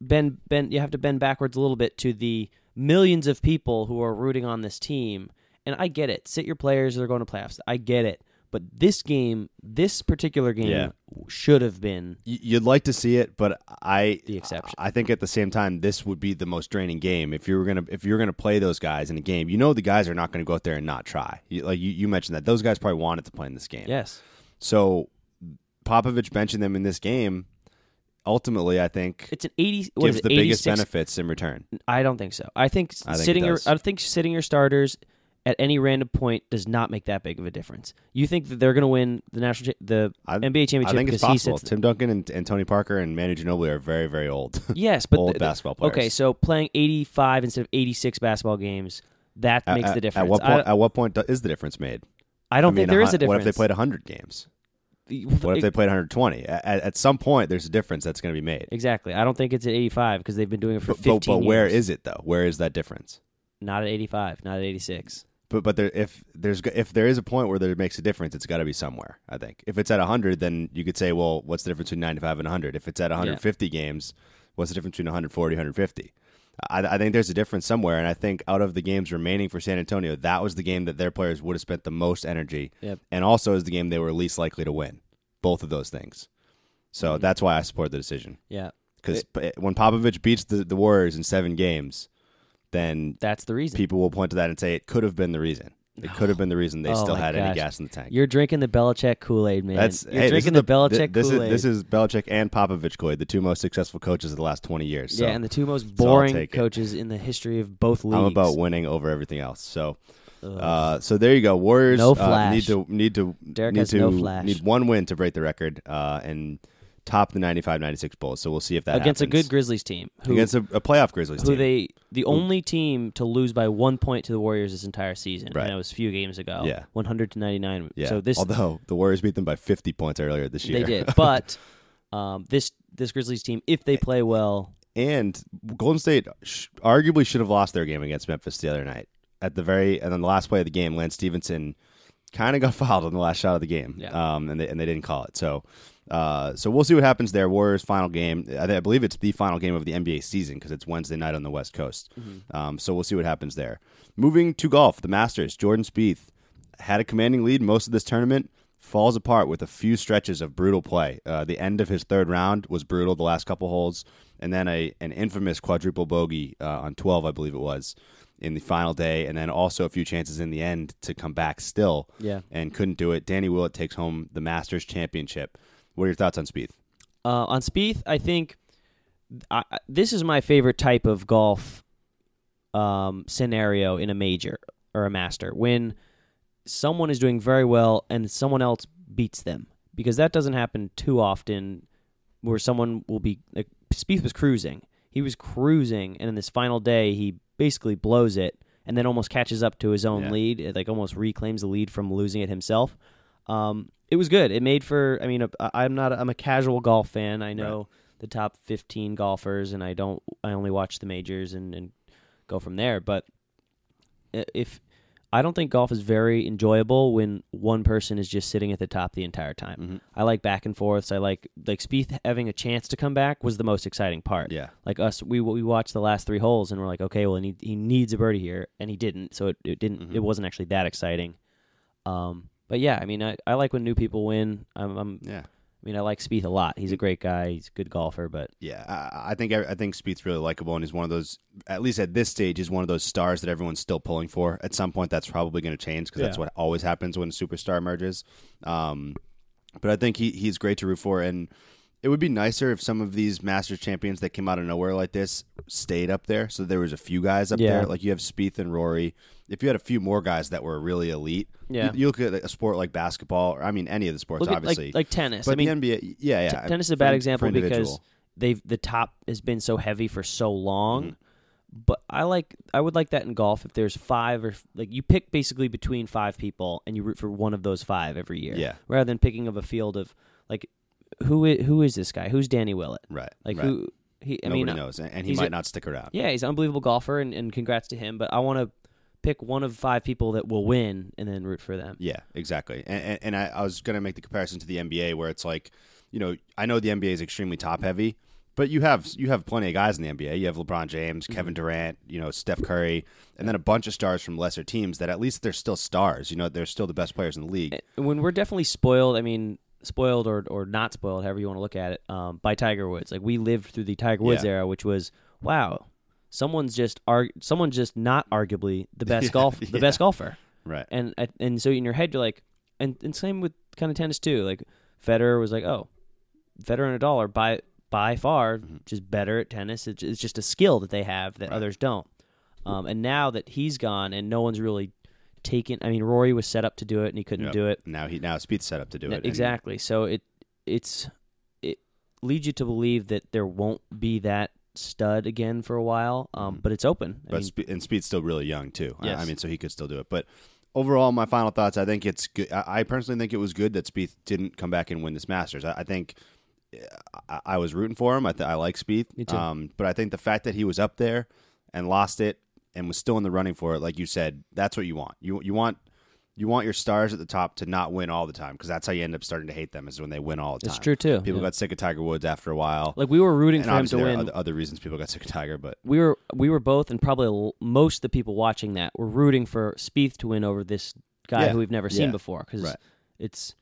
bend bend. You have to bend backwards a little bit to the millions of people who are rooting on this team. And I get it. Sit your players. They're going to playoffs. I get it. But this game, this particular game, Yeah. should have been You'd like to see it, but I the exception. I think at the same time this would be the most draining game if you were gonna if you're gonna play those guys in a game. You know the guys are not gonna go out there and not try. You, like you, you mentioned that those guys probably wanted to play in this game. Yes. So Popovich benching them in this game, ultimately, I think It's an eighty. Gives it, the biggest benefits in return. I don't think so. I think, I think sitting your. I think sitting your starters at any random point does not make that big of a difference. You think that they're going to win the national the NBA championship I think it's possible. Tim Duncan and, and Tony Parker and Manu Ginobili are very, very old. Yes, but old the- basketball players. Okay, so playing 85 instead of 86 basketball games, that At- makes at- the difference. At what I- point? At what point is the difference made? I don't think there a is a hun- What if they difference. played 100 games? What if they played 120? At, at- at some point, there's a difference that's going to be made. Exactly. I don't think it's at 85 because they've been doing it for But, 15 but, but where years. is it though? Where is that difference? Not at 85, not at 86. But but there, if there's if there is a point where there makes a difference, it's got to be somewhere. I think if it's at 100, then you could say, well, what's the difference between 95 and 100? If it's at 150 games, what's the difference between 140 150? I, I think there's a difference somewhere, and I think out of the games remaining for San Antonio, that was the game that their players would have spent the most energy, Yep. and also is the game they were least likely to win. Both of those things. So Mm-hmm. that's why I support the decision. Yeah. because when Popovich beats the, the Warriors in seven games, then that's the reason. People will point to that and say it could have been the reason. It could have been the reason they Oh still my had any gosh. gas in the tank. You're drinking the Belichick Kool Aid, man. That's You're hey, this drinking is the, Belichick thi- this Kool is Aid. this is Belichick and Popovich Kool Aid, the two most successful coaches of the last twenty years. So, yeah, and the two most so I'll boring take it. coaches in the history of both leagues. I'm about winning over everything else. So, uh, so there you go. Warriors No uh, flash. need to need to Derek need has to no flash. need one win to break the record uh, and top the 95-96 Bulls. So we'll see if that against a good Grizzlies team. Who, against a, a playoff Grizzlies who team. they the only team to lose by one point to the Warriors this entire season. Right. And it was a few games ago. Yeah. 100 to 99. yeah. So this although the Warriors beat them by 50 points earlier this year. they did, but um, this this Grizzlies team, if they play well, and Golden State sh- arguably should have lost their game against Memphis the other night. At the very and then the last play of the game, Lance Stephenson kind of got fouled on the last shot of the game, Yeah. um, and they and they didn't call it. So, uh, so we'll see what happens there. Warriors final game. I, I believe it's the final game of the NBA season because it's Wednesday night on the West Coast. Mm-hmm. Um, so we'll see what happens there. Moving to golf, the Masters. Jordan Spieth had a commanding lead most of this tournament. Falls apart with a few stretches of brutal play. Uh, the end of his third round was brutal. The last couple holes, and then a an infamous quadruple bogey uh, on twelve, I believe it was, in the final day, and then also a few chances in the end to come back still. Yeah. and couldn't do it. Danny Willett takes home the Masters championship. What are your thoughts on Spieth? Uh, on Spieth, I think I, this is my favorite type of golf um, scenario in a major or a master when someone is doing very well and someone else beats them because that doesn't happen too often where someone will be like Spieth was cruising. He was cruising and in this final day he basically blows it and then almost catches up to his own Yeah. lead, it, like almost reclaims the lead from losing it himself. Um, it was good. It made for. I mean, I- I'm not. A, I'm a casual golf fan. I know the top 15 golfers, and I don't. I only watch the majors and, and go from there. But if I don't think golf is very enjoyable when one person is just sitting at the top the entire time. Mm-hmm. I like back and forths. I like like Spieth having a chance to come back was the most exciting part. Yeah. Like us, we we watched the last three holes and we're like, okay, well, he he needs a birdie here, and he didn't. So it, it didn't. Mm-hmm. It wasn't actually that exciting. Um, but yeah, I mean, I, I like when new people win. I'm, I'm Yeah. I mean, I like Spieth a lot. He's a great guy. He's a good golfer, but Yeah, I, I think I think Spieth's really likable, and he's one of those. At least at this stage, he's one of those stars that everyone's still pulling for. At some point, that's probably going to change because that's what always happens when a superstar emerges. Um, but I think he he's great to root for, and it would be nicer if some of these Masters champions that came out of nowhere like this stayed up there. So there was a few guys up Yeah. there, like you have Spieth and Rory. If you had a few more guys that were really elite, Yeah. you, you look at a sport like basketball, or I mean any of the sports, at, like- obviously, like tennis. But I mean, the NBA, yeah, yeah, T- tennis is a bad for example because they've the top has been so heavy for so long. Mm-hmm. But I like I would like that in golf if there's five or like you pick basically between five people and you root for one of those five every year. Yeah. Rather than picking of a field of like who is, who is this guy? Who's Danny Willett? Right. Like right. who he I Nobody mean knows, and- he might a- not stick around. Yeah, he's an unbelievable golfer and, and congrats to him, but I want to pick one of five people that will win and then root for them. Yeah, exactly. And, and, and I, I was going to make the comparison to the NBA, where it's like, you know, I know the NBA is extremely top heavy, but you have you have plenty of guys in the NBA. You have LeBron James, Mm-hmm. Kevin Durant, you know, Steph Curry, and then a bunch of stars from lesser teams that at least they're still stars. You know, they're still the best players in the league. when we're definitely spoiled, I mean, spoiled or or not spoiled, however you want to look at it, um, by Tiger Woods. Like we lived through the Tiger Woods Yeah. era, which was wow, someone's just arg- someone's just not arguably the best golf, the yeah. best golfer, Right. And and so in your head, you're like, and and same with kind of tennis too. Like Federer was like, oh, Federer and Nadal are by by far Mm-hmm. just better at tennis. It's, it's just a skill that they have that others don't. Um, and now that he's gone and no one's really taken, I mean, Rory was set up to do it and he couldn't Yep. do it. Now he now Spieth's set up to do No, it. and- exactly. So it it's it leads you to believe that there won't be that stud again for a while. Um, but it's open. I Mm-hmm. but mean, Spe- and Spieth's still really young too. I- I, mean, so he could still do it. But overall, my final thoughts: I think it's good. I, I personally think it was good that Spieth didn't come back and win this Masters. I, I think I, I was rooting for him. I, th- I like too. Um, but I think the fact that he was up there and lost it and was still in the running for it, like you said, that's what you want. You you want. You want your stars at the top to not win all the time because that's how you end up starting to hate them is when they win all the time. It's true, too, People yeah. got sick of Tiger Woods after a while. Like, we were rooting And for him to there are win. Other, other reasons people got sick of Tiger, but we were we were both, and probably most of the people watching that were rooting for Spieth to win over this guy Yeah. who we've never seen before because Right. it's,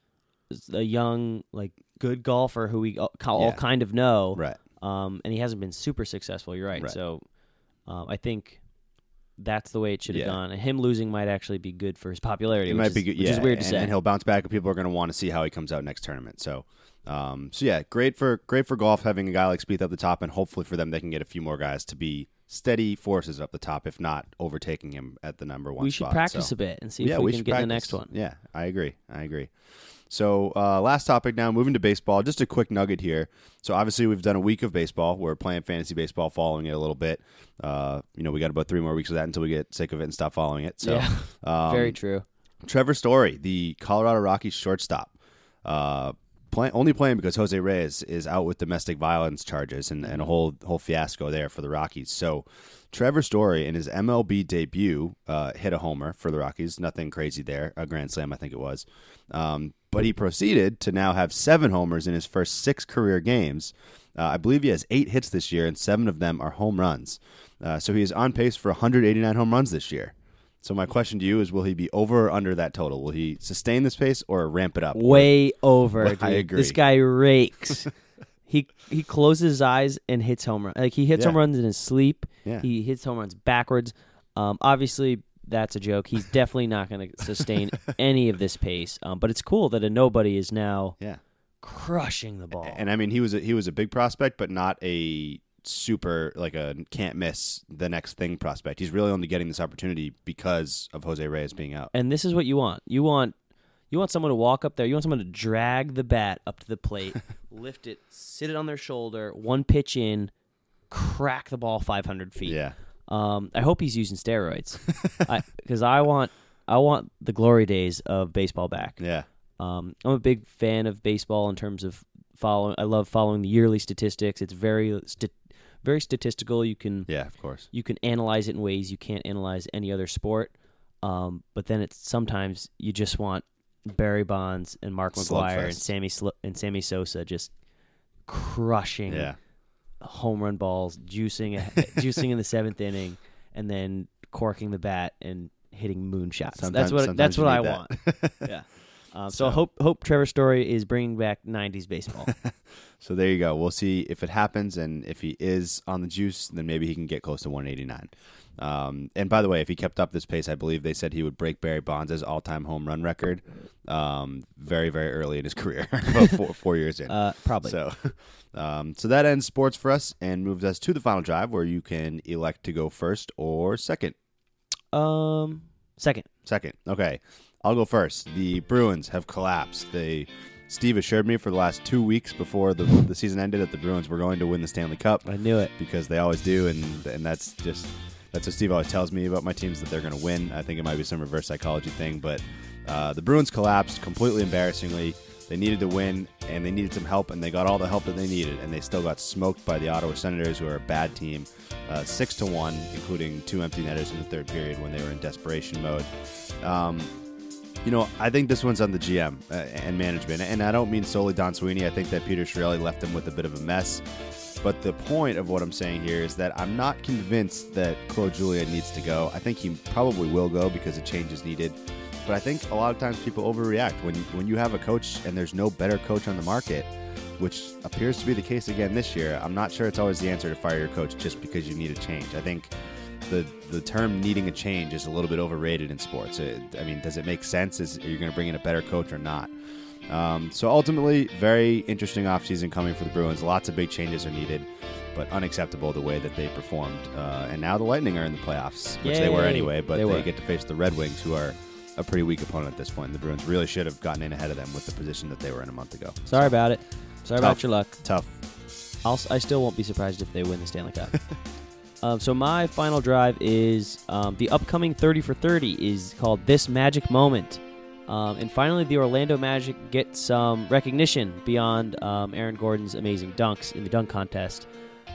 it's a young like good golfer who we all, all Yeah. kind of know, Right. Um, and he hasn't been super successful. You're right. Right. So, um, I think that's the way it should have Yeah. gone. And him losing might actually be good for his popularity. It which might is, be good. Which yeah, is weird to and, say. and he'll bounce back, and people are going to want to see how he comes out next tournament. So, um, so yeah, great for great for golf having a guy like Spieth up the top, and hopefully for them they can get a few more guys to be steady forces up the top, if not overtaking him at the number one. We should spot. practice So- a bit and see if yeah, we can get in the next one. Yeah, I agree. I agree. So, uh, last topic now, moving to baseball. Just a quick nugget here. So, obviously, we've done a week of baseball. We're playing fantasy baseball, following it a little bit. Uh, you know, we got about three more weeks of that until we get sick of it and stop following it. So, Yeah. um, Very true. Trevor Story, the Colorado Rockies shortstop, uh, play, only playing because Jose Reyes is out with domestic violence charges and, and a whole whole fiasco there for the Rockies. So Trevor Story in his MLB debut uh, hit a homer for the Rockies. Nothing crazy there, a grand slam I think it was. Um, but he proceeded to now have seven homers in his first six career games. Uh, I believe he has eight hits this year, and seven of them are home runs. Uh, so he is on pace for 189 home runs this year. So my question to you is: Will he be over or under that total? Will he sustain this pace or ramp it up? Way over. Well, I agree. This guy rakes. he he closes his eyes and hits home run. Like he hits Yeah. home runs in his sleep. Yeah. He hits home runs backwards. Um, obviously that's a joke. He's definitely not going to sustain any of this pace. Um, but it's cool that a nobody is now yeah crushing the ball. And I mean, he was a, he was a big prospect, but not a super like a can't miss the next thing prospect. He's really only getting this opportunity because of Jose Reyes being out. And this is what you want. You want you want someone to walk up there. You want someone to drag the bat up to the plate, lift it, sit it on their shoulder, one pitch in, crack the ball 500 feet. Yeah. Um, I hope he's using steroids, because I, want I want the glory days of baseball back. Yeah. Um, I'm a big fan of baseball in terms of following. I love following the yearly statistics. It's very sti- very statistical. You can Yeah, of course. you can analyze it in ways you can't analyze any other sport. Um, but then it's sometimes you just want Barry Bonds and Mark McGwire and Sammy Sl- and Sammy Sosa just crushing Yeah. home run balls, juicing juicing in the seventh inning, and then corking the bat and hitting moonshots. Sometimes- that's what that's what I need want. yeah. Um, so, So- I hope hope Trevor Story is bringing back '90s baseball. So there you go. We'll see if it happens, and if he is on the juice, then maybe he can get close to 189. Um, and by the way, if he kept up this pace, I believe they said he would break Barry Bonds' all-time home run record um, very, very early in his career, about four, four years in. Uh, probably. So, um, so that ends sports for us and moves us to the final drive, where you can elect to go first or second. um, second. Second. Okay. I'll go first. The Bruins have collapsed. They Steve assured me for the last two weeks before the, the season ended that the Bruins were going to win the Stanley Cup. I knew it because they always do, and and that's just that's what Steve always tells me about my teams that they're going to win. I think it might be some reverse psychology thing, but uh, the Bruins collapsed completely embarrassingly. They needed to win, and they needed some help, and they got all the help that they needed, and they still got smoked by the Ottawa Senators, who are a bad team, uh, six to one, including two empty netters in the third period when they were in desperation mode. Um, you know, I think this one's on the GM uh, and management, and I don't mean solely Don Sweeney. I think that Peter Chiarelli left him with a bit of a mess. But the point of what I'm saying here is that I'm not convinced that Claude Julien needs to go. I think he probably will go because a change is needed. But I think a lot of times people overreact when when you have a coach and there's no better coach on the market, which appears to be the case again this year. I'm not sure it's always the answer to fire your coach just because you need a change. I think the the term needing a change is a little bit overrated in sports. It, I mean, does it make sense? Is are you going to bring in a better coach or not? Um, so ultimately, very interesting offseason coming for the Bruins. Lots of big changes are needed, but unacceptable the way that they performed. Uh, and now the Lightning are in the playoffs, which they were anyway, but They they, get to face the Red Wings, who are a pretty weak opponent at this point. The Bruins really should have gotten in ahead of them with the position that they were in a month ago. Sorry about it. Sorry Tough. about your luck. Tough. I'll, I still won't be surprised if they win the Stanley Cup. um, so my final drive is um, the upcoming 30 for 30 is called This Magic Moment. Um, and finally, the Orlando Magic get some recognition beyond um, Aaron Gordon's amazing dunks in the dunk contest.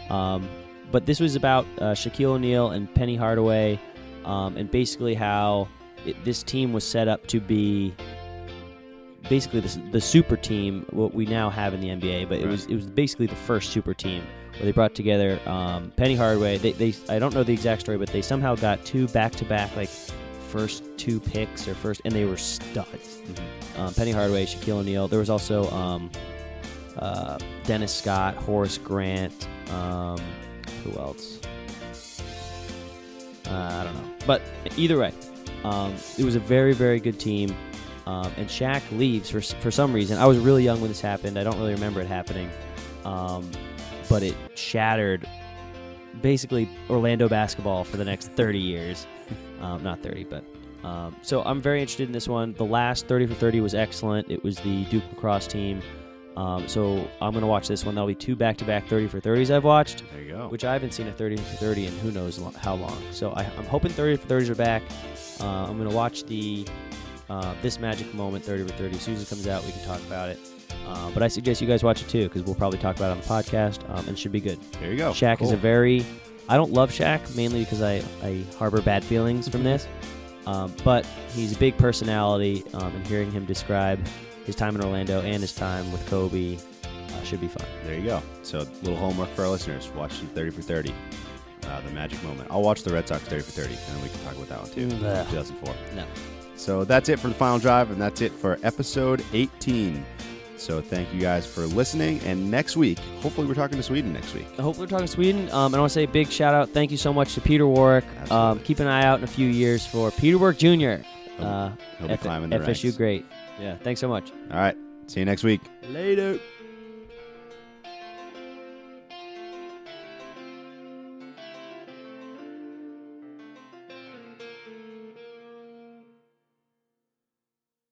Um, but this was about uh, Shaquille O'Neal and Penny Hardaway, um, and basically how it, this team was set up to be basically the, the super team what we now have in the NBA. But it was it was basically the first super team where they brought together um, Penny Hardaway. They, they I don't know the exact story, but they somehow got two back to back like first two picks or first, and they were studs. Um, Penny Hardaway, Shaquille O'Neal. There was also um, uh, Dennis Scott, Horace Grant. Um, who else? Uh, I don't know. But either way, um, it was a very, very good team. Um, and Shaq leaves for, for some reason. I was really young when this happened. I don't really remember it happening. Um, but it shattered basically Orlando basketball for the next 30 years. Um, not 30, but. Um, so I'm very interested in this one. The last 30 for 30 was excellent. It was the Duke lacrosse team. Um, so I'm going to watch this one. That'll be two back-to-back 30 for 30s I've watched. There you go. Which I haven't seen a 30 for 30 in who knows lo- how long. So I, I'm hoping 30 for 30s are back. Uh, I'm going to watch the uh, this magic moment 30 for 30. As soon as it comes out, we can talk about it. Uh, but I suggest you guys watch it too because we'll probably talk about it on the podcast um, and it should be good. There you go. Shaq is a very. I don't love Shaq mainly because I, I harbor bad feelings from this. Um, but he's a big personality, um, and hearing him describe his time in Orlando and his time with Kobe uh, should be fun. There you go. So, a little homework for our listeners. Watch some 30 for 30. Uh, the magic moment. I'll watch the Red Sox 30 for 30, and then we can talk about that one too. Ugh. 2004. No. So that's it for the final drive, and that's it for episode 18. So thank you guys for listening. And next week, hopefully, we're talking to Sweden next week. Hopefully, we're talking to Sweden. Um, and I want to say a big shout out. Thank you so much to Peter Warrick. Um, keep an eye out in a few years for Peter Warrick Jr. Uh, he'll be F- climbing the FSU ranks. great. Yeah, thanks so much. All right. See you next week. Later.